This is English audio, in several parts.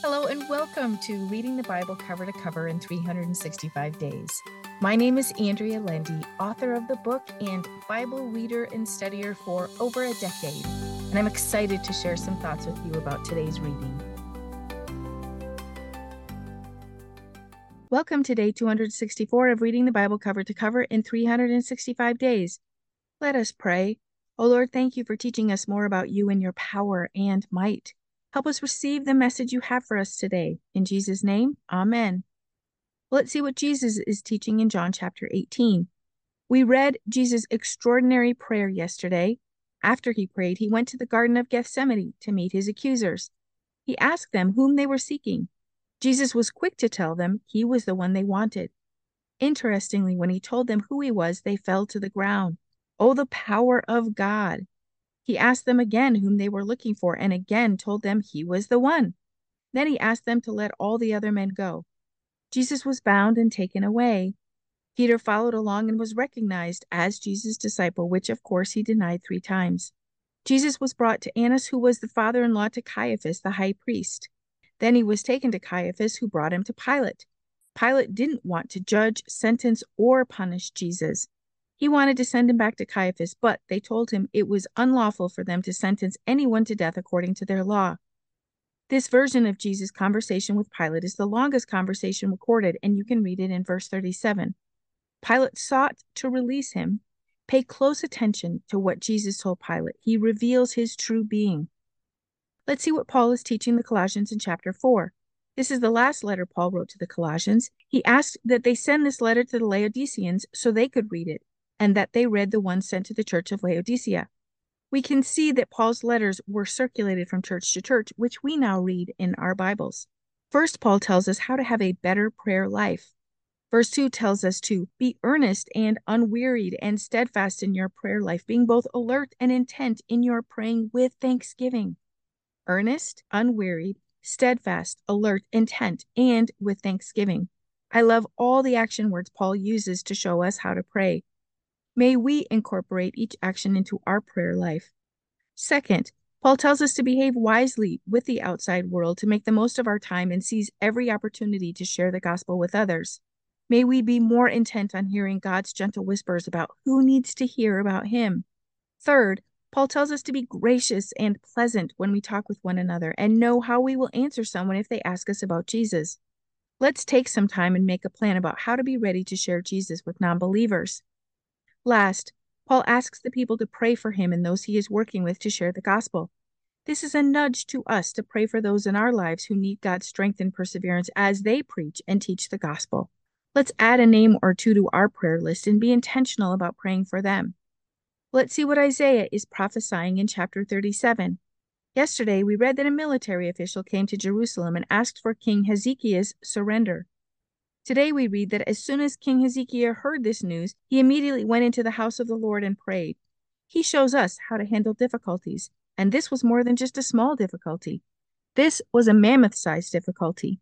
Hello, and welcome to Reading the Bible Cover to Cover in 365 Days. My name is Andrea Lendy, author of the book and Bible reader and studier for over a decade, and I'm excited to share some thoughts with you about today's reading. Welcome to day 264 of Reading the Bible Cover to Cover in 365 Days. Let us pray. O Lord, thank you for teaching us more about you and your power and might. Help us receive the message you have for us today. In Jesus' name, amen. let's see what Jesus is teaching in John chapter 18. We read Jesus' extraordinary prayer yesterday. After he prayed, he went to the Garden of Gethsemane to meet his accusers. He asked them whom they were seeking. Jesus was quick to tell them he was the one they wanted. Interestingly, when he told them who he was, they fell to the ground. Oh, the power of God! He asked them again whom they were looking for, and again told them he was the one. Then he asked them to let all the other men go. Jesus was bound and taken away. Peter followed along and was recognized as Jesus' disciple, which of course he denied three times. Jesus was brought to Annas, who was the father in law to Caiaphas, the high priest. Then he was taken to Caiaphas, who brought him to Pilate. Pilate didn't want to judge, sentence, or punish Jesus. He wanted to send him back to Caiaphas, but they told him it was unlawful for them to sentence anyone to death according to their law. This version of Jesus' conversation with Pilate is the longest conversation recorded, and you can read it in verse 37. Pilate sought to release him. Pay close attention to what Jesus told Pilate. He reveals his true being. Let's see what Paul is teaching the Colossians in chapter 4. This is the last letter Paul wrote to the Colossians. He asked that they send this letter to the Laodiceans so they could read it and that they read the one sent to the church of Laodicea. We can see that Paul's letters were circulated from church to church, which we now read in our Bibles. First, Paul tells us how to have a better prayer life. Verse 2 tells us to be earnest and unwearied and steadfast in your prayer life, being both alert and intent in your praying with thanksgiving. Earnest, unwearied, steadfast, alert, intent, and with thanksgiving. I love all the action words Paul uses to show us how to pray. May we incorporate each action into our prayer life. Second, Paul tells us to behave wisely with the outside world to make the most of our time and seize every opportunity to share the gospel with others. May we be more intent on hearing God's gentle whispers about who needs to hear about Him. Third, Paul tells us to be gracious and pleasant when we talk with one another and know how we will answer someone if they ask us about Jesus. Let's take some time and make a plan about how to be ready to share Jesus with non believers. Last, Paul asks the people to pray for him and those he is working with to share the gospel. This is a nudge to us to pray for those in our lives who need God's strength and perseverance as they preach and teach the gospel. Let's add a name or two to our prayer list and be intentional about praying for them. Let's see what Isaiah is prophesying in chapter 37. Yesterday, we read that a military official came to Jerusalem and asked for King Hezekiah's surrender. Today we read that as soon as King Hezekiah heard this news, he immediately went into the house of the Lord and prayed. He shows us how to handle difficulties, and this was more than just a small difficulty. This was a mammoth sized difficulty.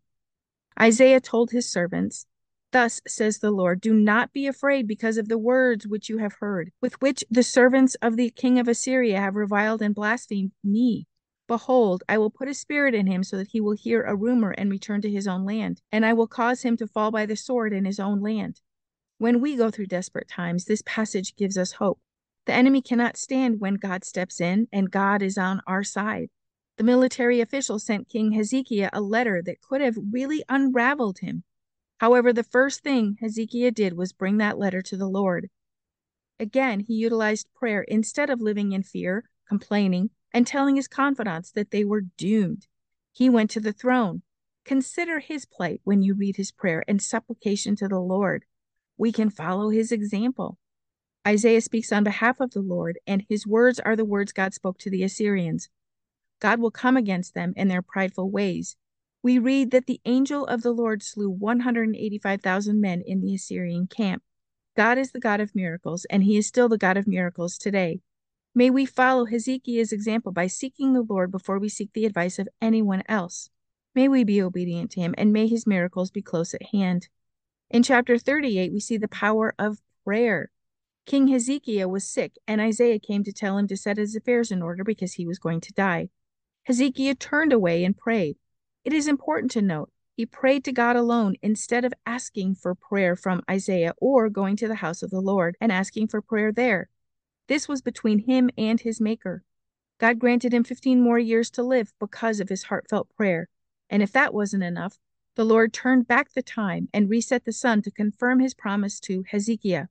Isaiah told his servants, Thus says the Lord, do not be afraid because of the words which you have heard, with which the servants of the king of Assyria have reviled and blasphemed me. Behold, I will put a spirit in him so that he will hear a rumor and return to his own land, and I will cause him to fall by the sword in his own land. When we go through desperate times, this passage gives us hope. The enemy cannot stand when God steps in and God is on our side. The military official sent King Hezekiah a letter that could have really unraveled him. However, the first thing Hezekiah did was bring that letter to the Lord. Again, he utilized prayer instead of living in fear, complaining, and telling his confidants that they were doomed. He went to the throne. Consider his plight when you read his prayer and supplication to the Lord. We can follow his example. Isaiah speaks on behalf of the Lord, and his words are the words God spoke to the Assyrians. God will come against them in their prideful ways. We read that the angel of the Lord slew 185,000 men in the Assyrian camp. God is the God of miracles, and he is still the God of miracles today. May we follow Hezekiah's example by seeking the Lord before we seek the advice of anyone else. May we be obedient to him, and may his miracles be close at hand. In chapter 38, we see the power of prayer. King Hezekiah was sick, and Isaiah came to tell him to set his affairs in order because he was going to die. Hezekiah turned away and prayed. It is important to note he prayed to God alone instead of asking for prayer from Isaiah or going to the house of the Lord and asking for prayer there. This was between him and his Maker. God granted him 15 more years to live because of his heartfelt prayer. And if that wasn't enough, the Lord turned back the time and reset the sun to confirm his promise to Hezekiah.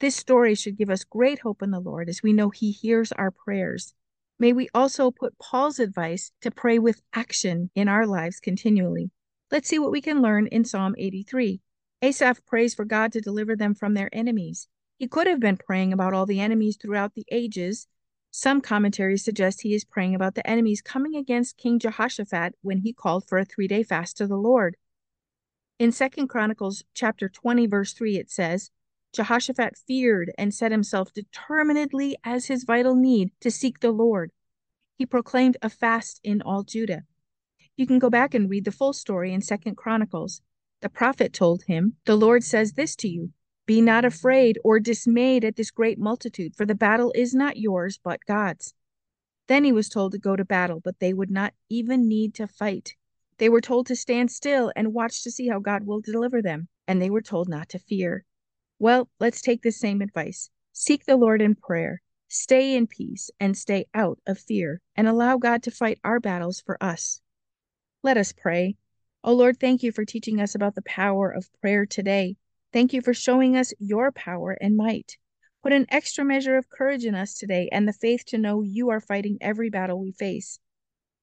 This story should give us great hope in the Lord as we know he hears our prayers. May we also put Paul's advice to pray with action in our lives continually. Let's see what we can learn in Psalm 83. Asaph prays for God to deliver them from their enemies. He could have been praying about all the enemies throughout the ages. Some commentaries suggest he is praying about the enemies coming against King Jehoshaphat when he called for a three-day fast to the Lord. In 2 Chronicles chapter 20 verse 3 it says, Jehoshaphat feared and set himself determinedly as his vital need to seek the Lord. He proclaimed a fast in all Judah. You can go back and read the full story in Second Chronicles. The prophet told him, The Lord says this to you Be not afraid or dismayed at this great multitude, for the battle is not yours, but God's. Then he was told to go to battle, but they would not even need to fight. They were told to stand still and watch to see how God will deliver them, and they were told not to fear. Well, let's take the same advice. Seek the Lord in prayer, stay in peace, and stay out of fear, and allow God to fight our battles for us. Let us pray. Oh Lord, thank you for teaching us about the power of prayer today. Thank you for showing us your power and might. Put an extra measure of courage in us today and the faith to know you are fighting every battle we face.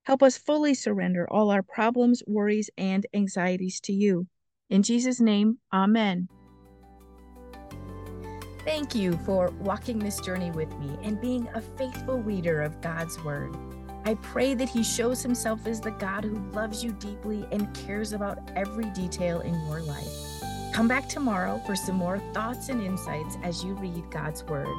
Help us fully surrender all our problems, worries, and anxieties to you. In Jesus' name, amen. Thank you for walking this journey with me and being a faithful reader of God's Word. I pray that He shows Himself as the God who loves you deeply and cares about every detail in your life. Come back tomorrow for some more thoughts and insights as you read God's Word.